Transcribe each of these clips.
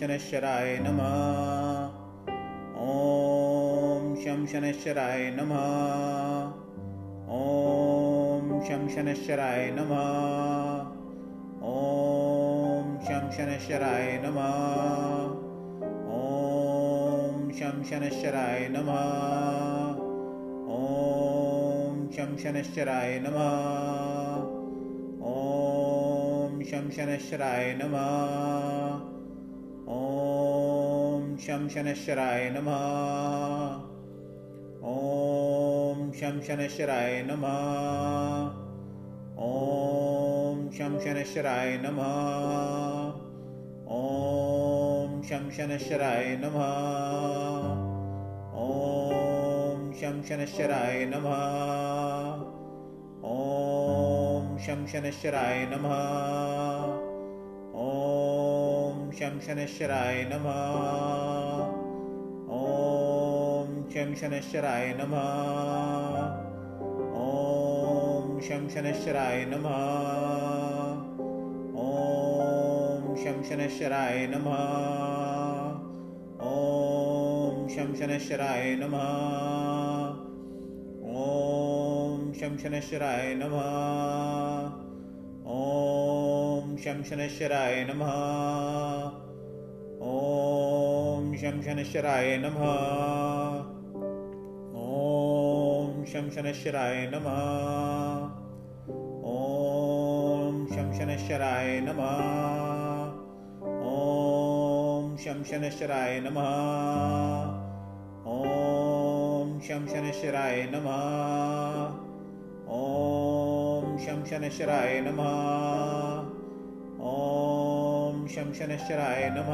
शनश्चराय नमः। ॐ शं शनश्चराय नमः। ॐ शं शनश्चराय नमः। ॐ शं शनश्चराय नमः। ॐ शं शनश्चराय नमः। ॐ शं शनश्चराय नमः। ॐ शं शनश्चराय नमः। शं शनश्चराय नमः। ॐ शं शनश्चराय नमः। ॐ शं शनश्चराय नमः। ॐ शं शनश्चराय नमः। ॐ शं शनश्चराय नमः। ॐ शं शनश्चराय नमः। ॐ शं शनश्चराय नमः। शं शनश्चराय नमः। ॐ शं शनश्चराय नमः शं शनश्चराय नमः। ॐ शं शनश्चराय नमः। ॐ शं शनश्चराय नमः। ॐ शं शनश्चराय नमः। ॐ शं शनश्चराय नमः। शं शनश्चराय नमः। ॐ शं शनश्चराय नमः। ॐ शं शनश्चराय नमः। ॐ शं शनश्चराय नमः। ॐ शं शनश्चराय नमः। ॐ शं शनश्चराय नमः।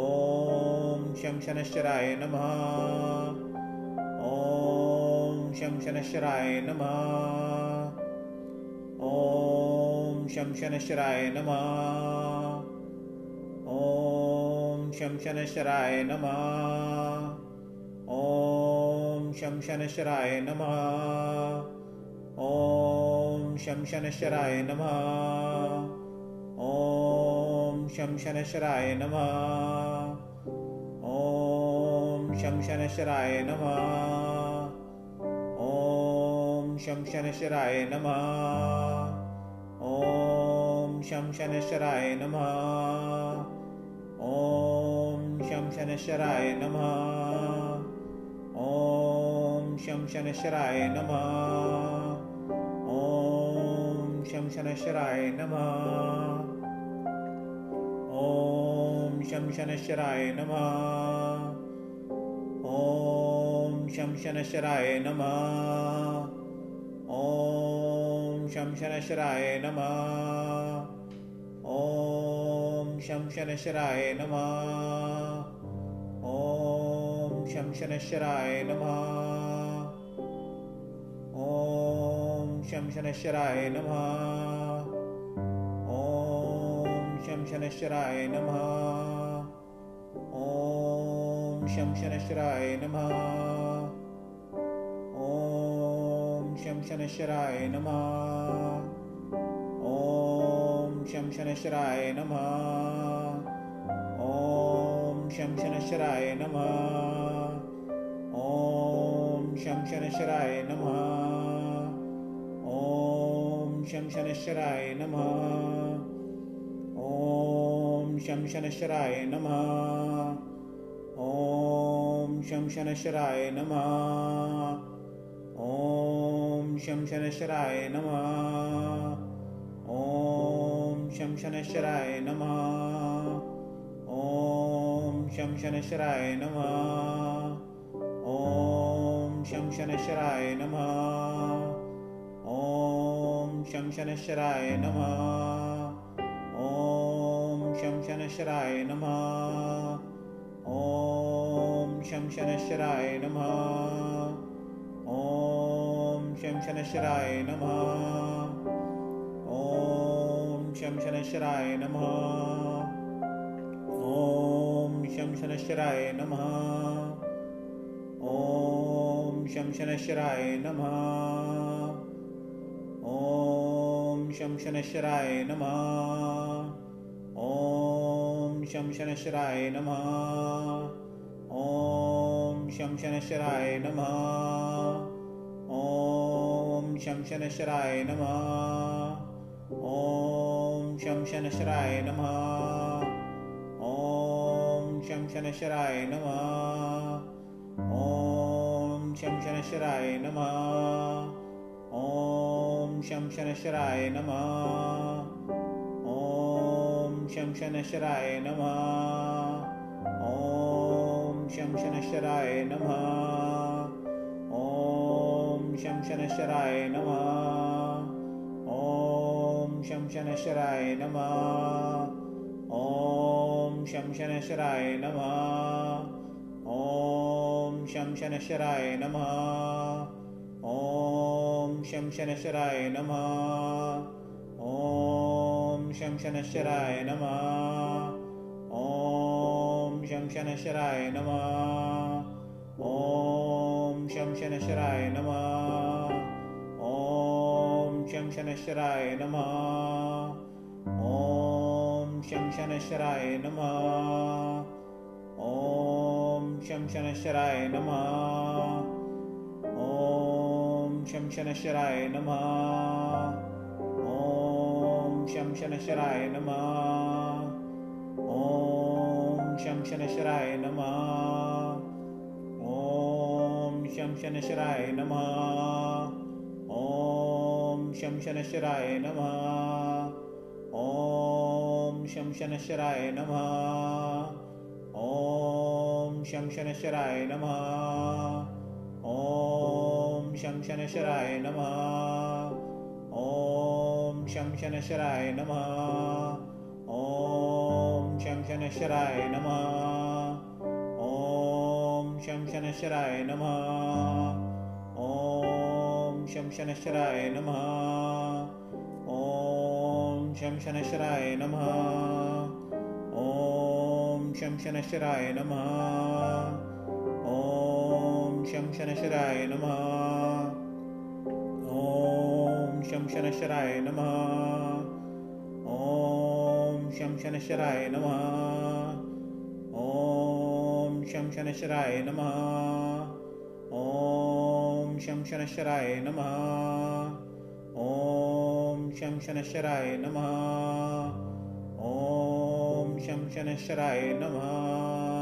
ॐ शं शनश्चराय नमः। ॐ शं शनश्चराय नमः। ॐ शं शनश्चराय नमः शं शनश्चराय नमः। ॐ शं शनश्चराय नमः। ॐ शं शनश्चराय नमः। ॐ शं शनश्चराय नमः। शं शनश्चराय नमः। ॐ शं शनश्चराय नमः। ॐ शं शनश्चराय नमः। ॐ शं शनश्चराय नमः। ॐ शं शनश्चराय नमः। ॐ शं शनश्चराय नमः। ॐ शं शनश्चराय नमः। ॐ शं शनश्चराय नमः। ॐ शं शनश्चराय नमः। ॐ शं शनश्चराय नमः ॐ शं शनश्चराय नमः। ॐ शं शनश्चराय नमः। ॐ शं शनश्चराय नमः। शं शनश्चराय नमः। ॐ शं शनश्चराय नमः। ॐ शं शनश्चराय नमः। ॐ शं शनश्चराय नमः। ॐ शं शनश्चराय नमः। ॐ शं शनश्चराय नमः। ॐ शं शनश्चराय नमः। ॐ शं शनश्चराय नमः। ॐ शं शनश्चराय नमः। ॐ शं शनश्चराय नमः ॐ शं शनश्चराय नमः। ॐ शं शनश्चराय नमः। ॐ शं शनश्चराय नमः। ॐ शं शनश्चराय नमः। ॐ शं शनश्चराय नमः। ॐ शं शनश्चराय नमः। ॐ शं शनश्चराय नमः ॐ शनश्चराय नमः। ॐ शं शनश्चराय नमः। ॐ शं शनश्चराय नमः। ॐ शं शनश्चराय नमः। ॐ शं शनश्चराय नमः। ॐ शं शनश्चराय नमः। ॐ शं शनश्चराय नमः शं शनश्चराय नमः। ॐ शं शनश्चराय नमः। ॐ शं शनश्चराय नमः। ॐ शं शनश्चराय नमः। ॐ शं शनश्चराय नमः। ॐ शं शनश्चराय नमः। ॐ शं शनश्चराय नमः ॐ शं शनश्चराय नमः। ॐ शं शनश्चराय नमः। ॐ शं शनश्चराय नमः। ॐ शं शनश्चराय नमः। ॐ शं शनश्चराय नमः। ॐ शं शनश्चराय नमः। ॐ शं शनश्चराय नमः। ॐ शं शनश्चराय नमः। ॐ शं शनश्चराय नमः। ॐ शं शनश्चराय नमः। ॐ शं शनश्चराय नमः। ॐ शं शनश्चराय नमः। ॐ शं शनश्चराय नमः। ॐ शं शनश्चराय नमः। ॐ शं शनश्चराय नमः। ॐ शं शनश्चराय नमः। ॐ शं शनश्चराय नमः। ॐ शं शनश्चराय नमः। ॐ शं शनश्चराय नमः। ॐ शं शनश्चराय नमः। ॐ शं शनश्चराय नमः। ॐ शं शनश्चराय नमः। ॐ शं शनश्चराय नमः। ॐ शं शनश्चराय नमः। ॐ शं शनश्चराय नमः। ॐ शं शनश्चराय नमः। ॐ शं शनश्चराय नमः। ॐ शं शनश्चराय नमः। ॐ शं शनश्चराय नमः। ॐ शं शनश्चराय नमः